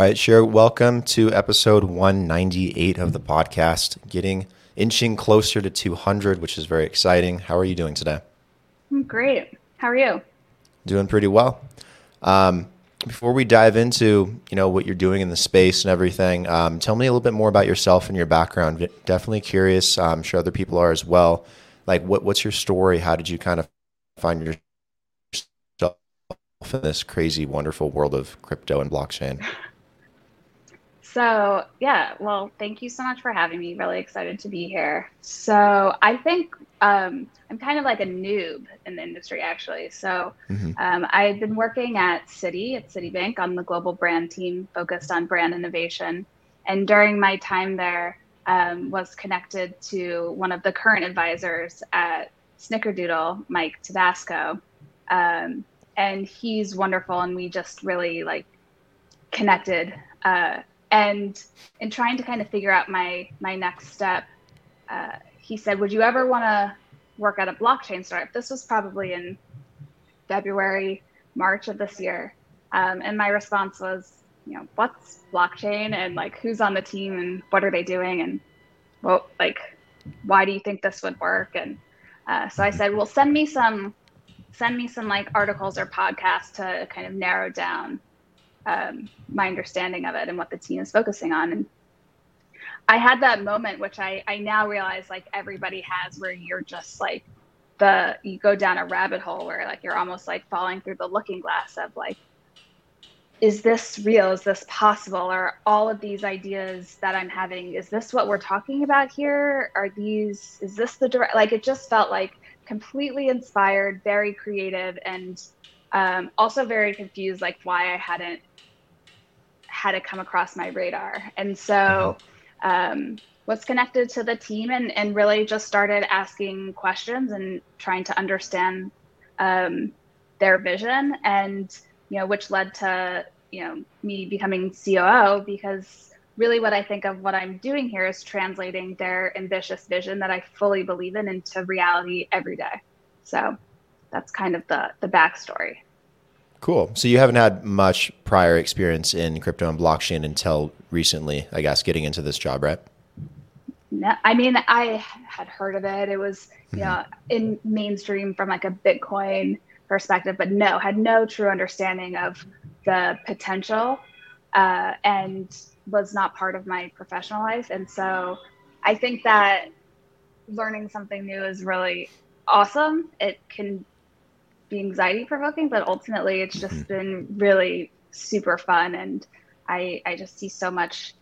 All right, sure. Welcome to episode 198 of the podcast, getting inching closer to 200, which is very exciting. How are you doing today? I'm great. How are you? Doing pretty well. Um, before we dive into you know what you're doing in the space and everything, um, tell me a little bit more about yourself and your background. Definitely curious. I'm sure other people are as well. Like, what what's your story? How did you kind of find yourself in this crazy, wonderful world of crypto and blockchain? So, yeah, well, thank you so much for having me. Really excited to be here. So, I think um, I'm kind of like a noob in the industry, actually. So, mm-hmm. um, I've been working at Citi, at Citibank, on the global brand team focused on brand innovation. And during my time there, um, was connected to one of the current advisors at Snickerdoodle, Mike Tabasco. Um, and he's wonderful, and we just really like connected. Uh, and in trying to kind of figure out my my next step uh, he said would you ever want to work at a blockchain startup? This was probably in february march of this year. Um, and my response was you know what's blockchain? And like who's on the team? And what are they doing? And well like why do you think this would work? And uh, so i said well send me some send me some like articles or podcasts to kind of narrow down um, my understanding of it and what the team is focusing on. And I had that moment, which I, I now realize like everybody has, where you're just like the, you go down a rabbit hole where like you're almost like falling through the looking glass of like, is this real? Is this possible? Are all of these ideas that I'm having, is this what we're talking about here? Are these, is this the direct, like it just felt like completely inspired, very creative, and um, also very confused, like why I hadn't had to come across my radar. And so um, was connected to the team and, and really just started asking questions and trying to understand um, their vision and, you know, which led to, you know, me becoming COO because really what I think of what I'm doing here is translating their ambitious vision that I fully believe in into reality every day. So that's kind of the, the backstory. Cool. So you haven't had much prior experience in crypto and blockchain until recently, I guess, getting into this job, right? No, I mean, I had heard of it. It was, you mm-hmm. know, in mainstream from like a Bitcoin perspective, but no, had no true understanding of the potential uh, and was not part of my professional life. And so I think that learning something new is really awesome. It can be anxiety provoking, but ultimately it's just mm-hmm. been really super fun. And I, I just see so much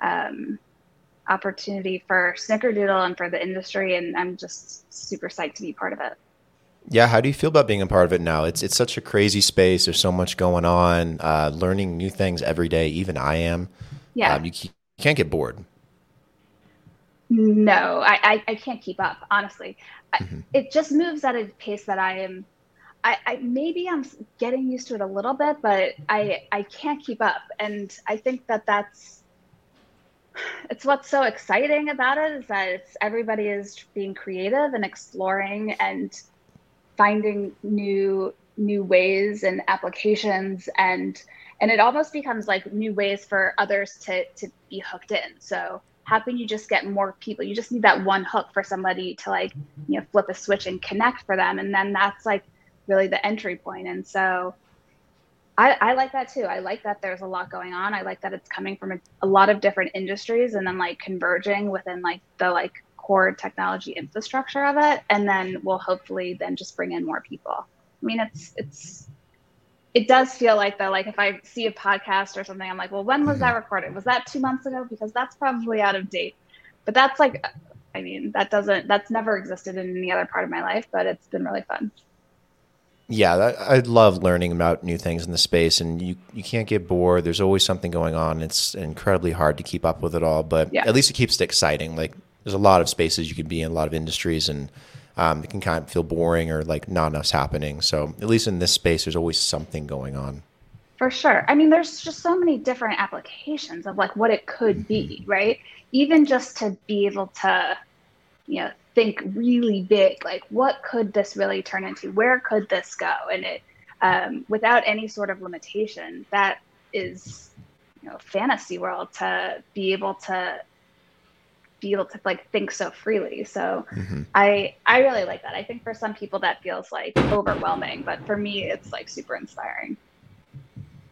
um, opportunity for Snickerdoodle and for the industry. And I'm just super psyched to be part of it. Yeah, how do you feel about being a part of it now? It's it's such a crazy space. There's so much going on. Uh, learning new things every day. Even I am. Yeah, um, you, you can't get bored. No, I, I, I can't keep up. Honestly, mm-hmm. I, it just moves at a pace that I am I, I, maybe I'm getting used to it a little bit, but I I can't keep up, and I think that that's it's what's so exciting about it is that it's everybody is being creative and exploring and finding new new ways and applications and and it almost becomes like new ways for others to to be hooked in. So how can you just get more people? You just need that one hook for somebody to like you know flip a switch and connect for them, and then that's like really the entry point. And so I, I, like that too. I like that there's a lot going on. I like that it's coming from a, a, lot of different industries and then like converging within like the like core technology infrastructure of it. And then we'll hopefully then just bring in more people. I mean, it's, it's, it does feel like though, like if I see a podcast or something, I'm like, well, when was that mm-hmm. recorded? Was that two months ago? Because that's probably out of date. But that's like, I mean, that doesn't, that's never existed in any other part of my life, but it's been really fun yeah, I love learning about new things in the space, and you you can't get bored. There's always something going on. It's incredibly hard to keep up with it all, but yeah. at least it keeps it exciting. Like there's a lot of spaces you could be in, a lot of industries, and um, it can kind of feel boring or like not enough's happening. So at least in this space, there's always something going on. For sure. I mean, there's just so many different applications of like what it could mm-hmm. be, right? Even just to be able to, you know, think really big like what could this really turn into where could this go and it um, without any sort of limitation that is you know fantasy world to be able to be able to like think so freely. So mm-hmm. I I really like that. I think for some people that feels like overwhelming, but for me it's like super inspiring.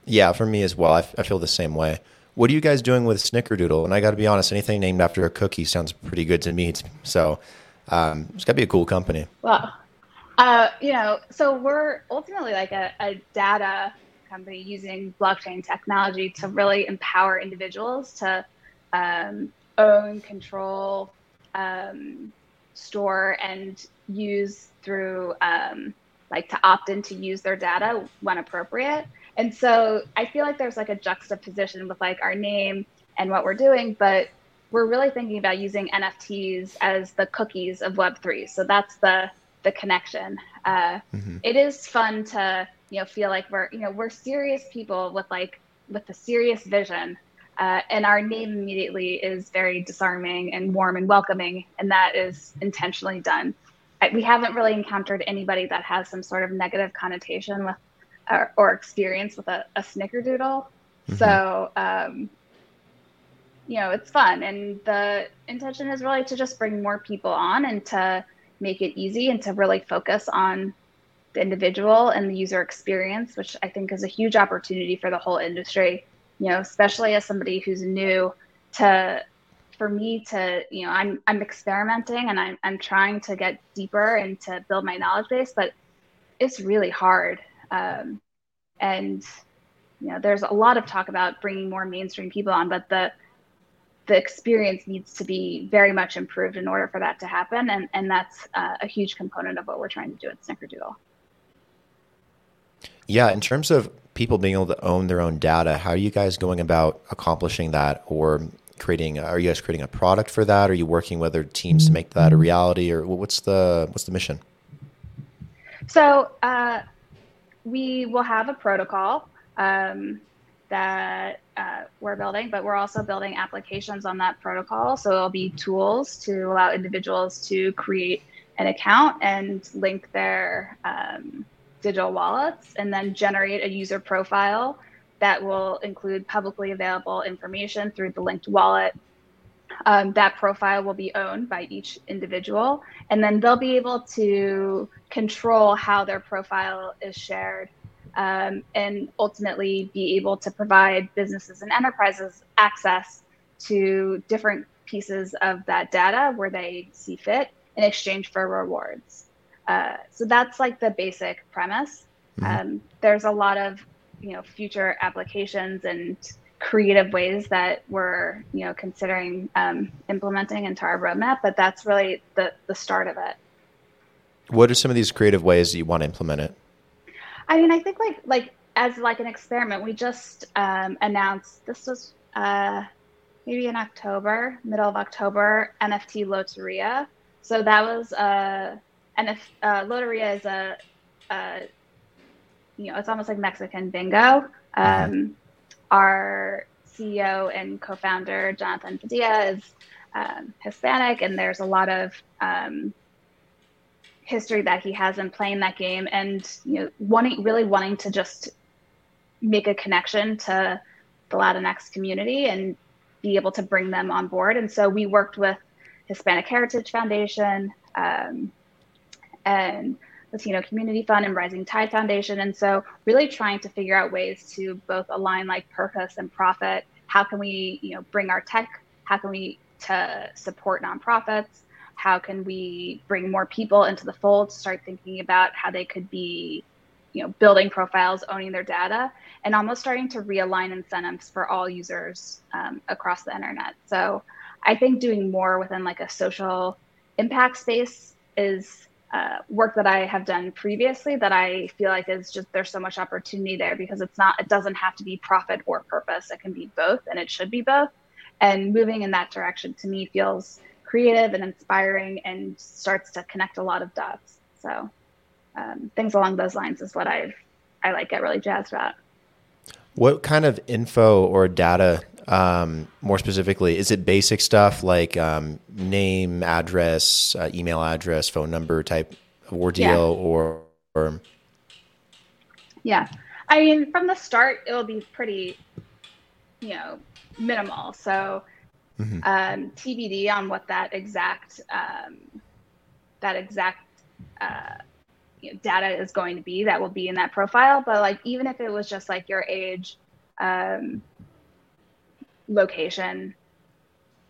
Yeah, for me as well. I, I feel the same way. What are you guys doing with Snickerdoodle? And I got to be honest, anything named after a cookie sounds pretty good to me. So um, it's got to be a cool company. Well, uh, you know, so we're ultimately like a, a data company using blockchain technology to really empower individuals to um, own, control, um, store, and use through um, like to opt in to use their data when appropriate. And so I feel like there's like a juxtaposition with like our name and what we're doing, but we're really thinking about using NFTs as the cookies of Web3. So that's the the connection. Uh, mm-hmm. it is fun to you know feel like we're you know we're serious people with like with a serious vision uh, and our name immediately is very disarming and warm and welcoming and that is intentionally done we haven't really encountered anybody that has some sort of negative connotation with or, or experience with a, a snickerdoodle mm-hmm. so um, you know it's fun and the intention is really to just bring more people on and to make it easy and to really focus on the individual and the user experience, which I think is a huge opportunity for the whole industry. You know, especially as somebody who's new to for me to, you know, I'm I'm experimenting and I'm I'm trying to get deeper and to build my knowledge base, but it's really hard. Um, and you know, there's a lot of talk about bringing more mainstream people on, but the the experience needs to be very much improved in order for that to happen, and and that's uh, a huge component of what we're trying to do at Snickerdoodle. Yeah, in terms of people being able to own their own data, how are you guys going about accomplishing that or creating are you guys creating a product for that? Are you working with other teams to make that a reality or what's the what's the mission? So, uh, we will have a protocol um, that uh, we're building, but we're also building applications on that protocol. So it'll be tools to allow individuals to create an account and link their um, digital wallets and then generate a user profile that will include publicly available information through the linked wallet. Um, that profile will be owned by each individual, and then they'll be able to control how their profile is shared um, and ultimately be able to provide businesses and enterprises access to different pieces of that data where they see fit in exchange for rewards. Uh, so that's like the basic premise. Mm-hmm. Um, there's a lot of you know future applications and creative ways that we're you know considering um, implementing into our roadmap, but that's really the the start of it. What are some of these creative ways that you want to implement it? I mean, I think like like as like an experiment, we just um, announced this was uh, maybe in October, middle of October, NFT Loteria. So that was uh, and if uh, Loteria is a, a, you know, it's almost like Mexican bingo. Um, mm-hmm. Our CEO and co-founder Jonathan Padilla is um, Hispanic, and there's a lot of um, history that he has in playing that game, and you know, wanting really wanting to just make a connection to the Latinx community and be able to bring them on board. And so we worked with Hispanic Heritage Foundation, um, and Latino Community Fund and Rising Tide Foundation. And so really trying to figure out ways to both align like purpose and profit. How can we, you know, bring our tech? How can we to support nonprofits? How can we bring more people into the fold to start thinking about how they could be, you know, building profiles, owning their data, and almost starting to realign incentives for all users um, across the internet. So I think doing more within like a social impact space is uh, work that I have done previously that I feel like is just there's so much opportunity there because it's not it doesn't have to be profit or purpose. It can be both and it should be both. And moving in that direction to me feels creative and inspiring and starts to connect a lot of dots. So um, things along those lines is what I've I like get really jazzed about. What kind of info or data um, more specifically, is it basic stuff like um, name, address, uh, email address, phone number type ordeal, yeah. or, or? Yeah, I mean, from the start, it'll be pretty you know, minimal. So mm-hmm. um, TBD on what that exact um, that exact uh, data is going to be that will be in that profile. But like even if it was just like your age, um, location,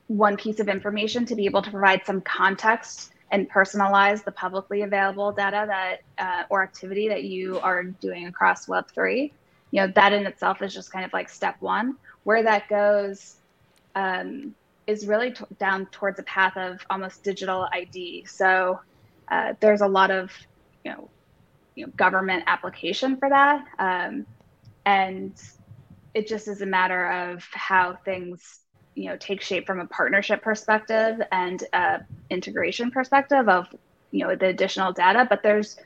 one piece of information to be able to provide some context and personalize the publicly available data that uh, or activity that you are doing across Web3. You know that in itself is just kind of like step one. Where that goes um, is really t- down towards a path of almost digital ID. So uh, there's a lot of you know, you know government application for that, um, and it just is a matter of how things you know take shape from a partnership perspective and integration perspective of you know the additional data. But there's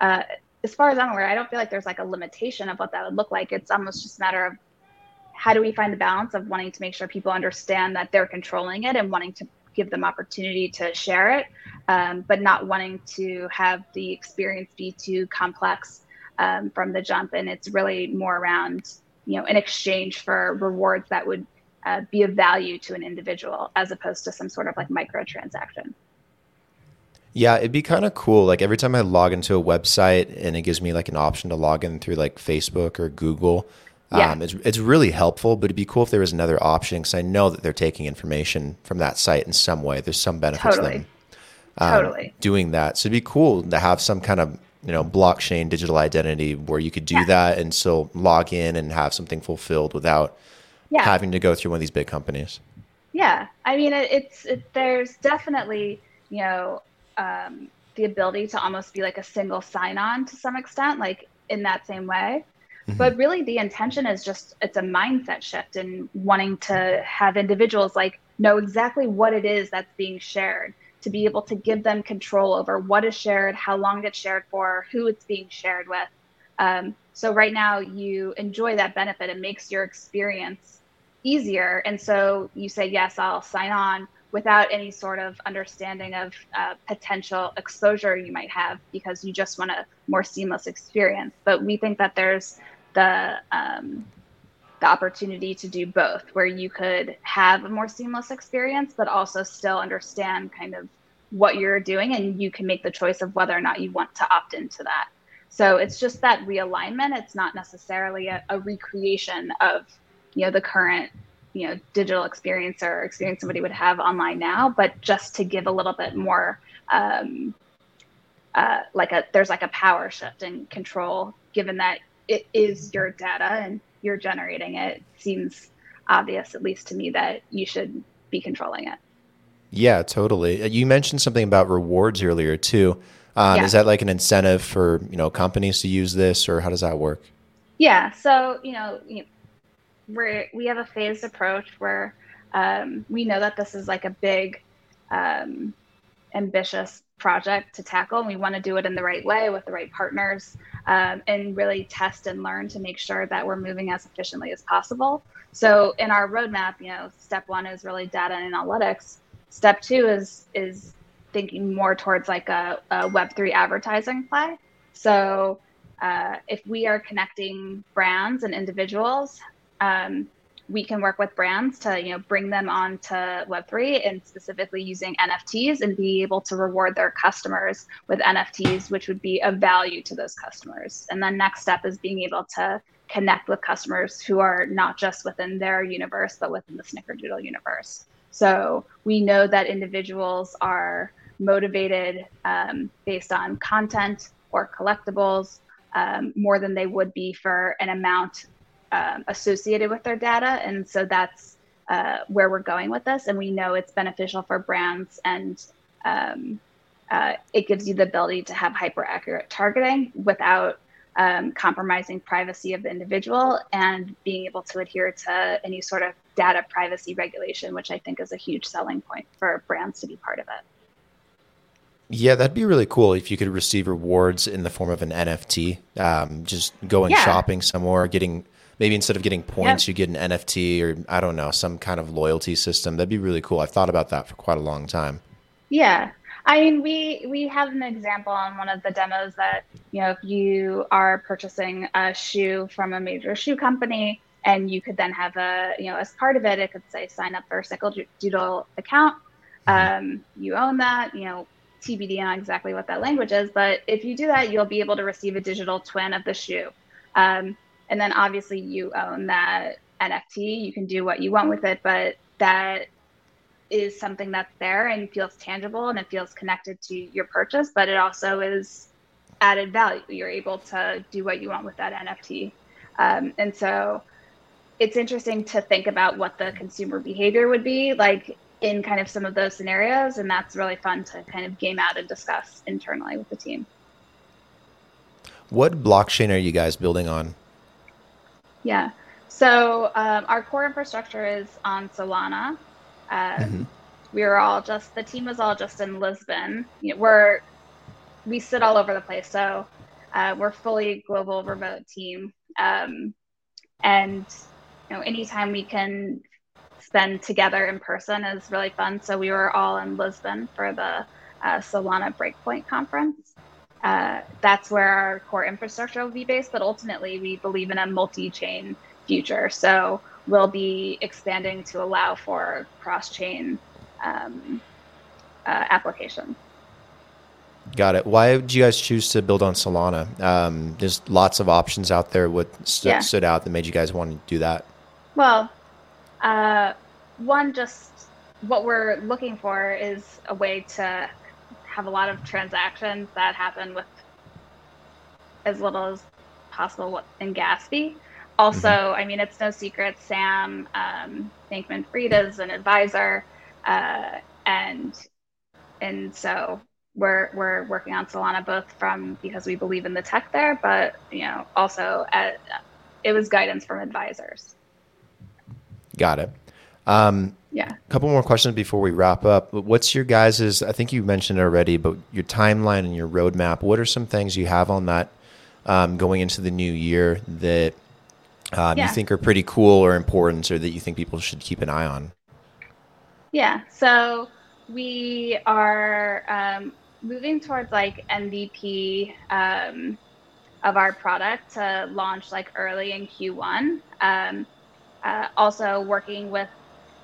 uh, as far as I'm aware, I don't feel like there's like a limitation of what that would look like. It's almost just a matter of how do we find the balance of wanting to make sure people understand that they're controlling it and wanting to give them opportunity to share it, um, but not wanting to have the experience be too complex um, from the jump. And it's really more around, you know, in exchange for rewards that would uh, be of value to an individual as opposed to some sort of like microtransaction. Yeah, it'd be kind of cool. Like every time I log into a website and it gives me like an option to log in through like Facebook or Google, yeah. Um, it's, it's really helpful, but it'd be cool if there was another option because I know that they're taking information from that site in some way. There's some benefits totally. to them um, totally. doing that. So it'd be cool to have some kind of you know blockchain digital identity where you could do yeah. that and still log in and have something fulfilled without yeah. having to go through one of these big companies. Yeah, I mean it, it's it, there's definitely you know um, the ability to almost be like a single sign-on to some extent, like in that same way. Mm-hmm. But really, the intention is just it's a mindset shift and wanting to have individuals like know exactly what it is that's being shared to be able to give them control over what is shared, how long it's shared for, who it's being shared with. Um, so right now, you enjoy that benefit. It makes your experience easier, and so you say yes, I'll sign on without any sort of understanding of uh, potential exposure you might have because you just want a more seamless experience. But we think that there's the um, the opportunity to do both, where you could have a more seamless experience, but also still understand kind of what you're doing, and you can make the choice of whether or not you want to opt into that. So it's just that realignment. It's not necessarily a, a recreation of you know the current you know digital experience or experience somebody would have online now but just to give a little bit more um, uh, like a there's like a power shift and control given that it is your data and you're generating it seems obvious at least to me that you should be controlling it. Yeah totally. Uh, you mentioned something about rewards earlier too. Um, yeah. is that like an incentive for you know companies to use this or how does that work? Yeah so you know, you know we we have a phased approach where um, we know that this is like a big, um, ambitious project to tackle, and we want to do it in the right way with the right partners, um, and really test and learn to make sure that we're moving as efficiently as possible. So in our roadmap, you know, step one is really data and analytics. Step two is is thinking more towards like a, a Web three advertising play. So uh, if we are connecting brands and individuals um, we can work with brands to you know bring them onto web3 and specifically using nfts and be able to reward their customers with nfts which would be of value to those customers. And then next step is being able to connect with customers who are not just within their universe but within the snickerdoodle universe. So we know that individuals are motivated um, based on content or collectibles um, more than they would be for an amount um, associated with their data. And so that's uh, where we're going with this. And we know it's beneficial for brands and um, uh, it gives you the ability to have hyper accurate targeting without um, compromising privacy of the individual and being able to adhere to any sort of data privacy regulation, which I think is a huge selling point for brands to be part of it. Yeah, that'd be really cool if you could receive rewards in the form of an NFT. Um, just going yeah. shopping somewhere, getting maybe instead of getting points, you get an NFT or I don't know, some kind of loyalty system. That'd be really cool. I've thought about that for quite a long time. Yeah. I mean, we we have an example on one of the demos that you know if you are purchasing a shoe from a major shoe company, and you could then have a you know as part of it it could say sign up for a snickerdoodle account mm-hmm. um, you own that you know tbd on exactly what that language is but if you do that you'll be able to receive a digital twin of the shoe um, and then obviously you own that nft you can do what you want with it but that is something that's there and feels tangible and it feels connected to your purchase but it also is added value. You're able to do what you want with that nft um, and so it's interesting to think about what the consumer behavior would be like in kind of some of those scenarios and that's really fun to kind of game out and discuss internally with the team. What blockchain are you guys building on yeah so um, our core infrastructure is on solana um, mm-hmm. we were all just the team was all just in lisbon you know, we're we sit all over the place so uh, we're fully global remote team um, and know, anytime we can spend together in person is really fun. So we were all in Lisbon for the uh, Solana Breakpoint conference. Uh, that's where our core infrastructure will be based, but ultimately we believe in a multi-chain future. So we'll be expanding to allow for cross-chain um, uh, applications. Got it. Why did you guys choose to build on Solana? Um, there's lots of options out there. What st- yeah. stood out that made you guys want to do that? Well, uh, one, just what we're looking for is a way to have a lot of transactions that happen with as little as possible in gas fee. Also, mm-hmm. I mean, it's no secret Sam um, Bankman Fried is an advisor, uh, and and so we're we're working on Solana both from because we believe in the tech there, but you know also at, it was guidance from advisors. Got it. Um, yeah. A couple more questions before we wrap up. What's your guys's? I think you mentioned it already, but your timeline and your roadmap. What are some things you have on that um, going into the new year that um, yeah. you think are pretty cool or important, or that you think people should keep an eye on? Yeah. So we are um, moving towards like MVP um, of our product to launch like early in Q1. Um, uh, also working with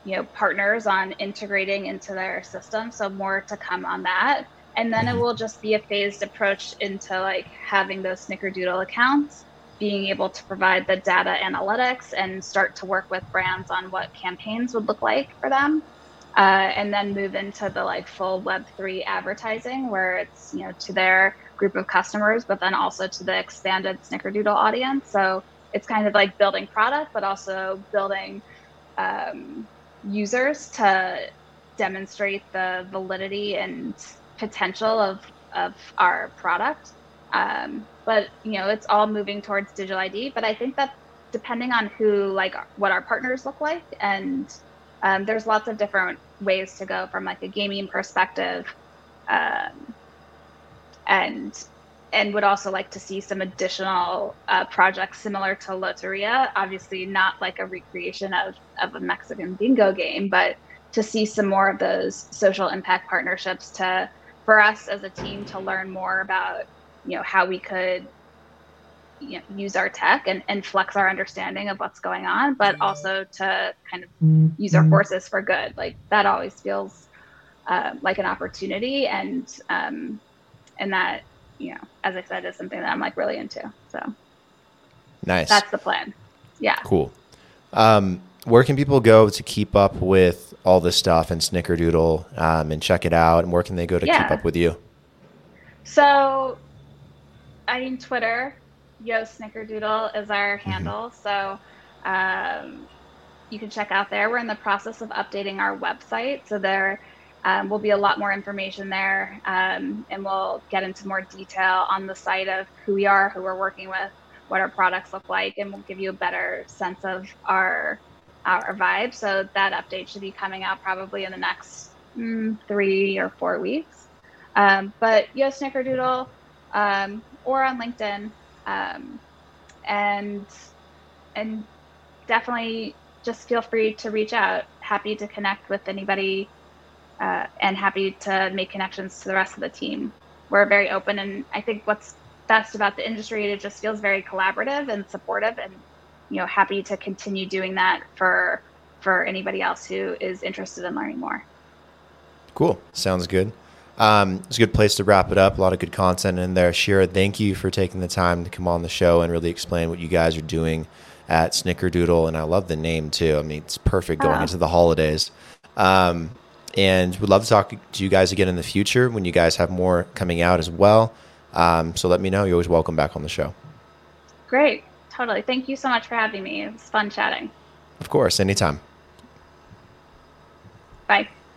you know partners on integrating into their system. So more to come on that. And then it mm-hmm. will just be a phased approach into like having those snickerdoodle accounts being able to provide the data analytics and start to work with brands on what campaigns would look like for them. Uh, and then move into the like full web3 advertising where it's you know to their group of customers but then also to the expanded snickerdoodle audience. So it's kind of like building product, but also building um, users to demonstrate the validity and potential of, of our product. Um, but you know, it's all moving towards digital ID. But I think that depending on who, like, what our partners look like, and um, there's lots of different ways to go from like a gaming perspective, um, and and would also like to see some additional uh, projects similar to Loteria. Obviously, not like a recreation of, of a Mexican bingo game, but to see some more of those social impact partnerships to for us as a team to learn more about you know how we could you know, use our tech and, and flex our understanding of what's going on, but also to kind of use our forces for good. Like that always feels uh, like an opportunity, and um, and that you know, as I said, is something that I'm like really into. So nice. That's the plan. Yeah. Cool. Um, where can people go to keep up with all this stuff and Snickerdoodle um, and check it out? And where can they go to yeah. keep up with you? So, I mean, Twitter, Yo Snickerdoodle is our mm-hmm. handle. So, um, you can check out there. We're in the process of updating our website. So, there um, will be a lot more information there, um, and we'll get into more detail on the site of who we are, who we're working with, what our products look like, and we'll give you a better sense of our our vibe. So that update should be coming out probably in the next mm, three or four weeks. Um, but Yo Snickerdoodle um, or on LinkedIn, um, and and definitely just feel free to reach out. Happy to connect with anybody uh, and happy to make connections to the rest of the team. We're very open, and I think what's best about the industry, it just feels very collaborative and supportive, and you know, happy to continue doing that for for anybody else who is interested in learning more. Cool. Sounds good. Um, it's a good place to wrap it up. A lot of good content in there. Shira, thank you for taking the time to come on the show and really explain what you guys are doing at Snickerdoodle. And I love the name too. I mean, it's perfect going oh. into the holidays. Um, and we'd love to talk to you guys again in the future when you guys have more coming out as well. Um, so let me know. You're always welcome back on the show. Great. Totally. Thank you so much for having me. It was fun chatting. Of course. Anytime. Bye.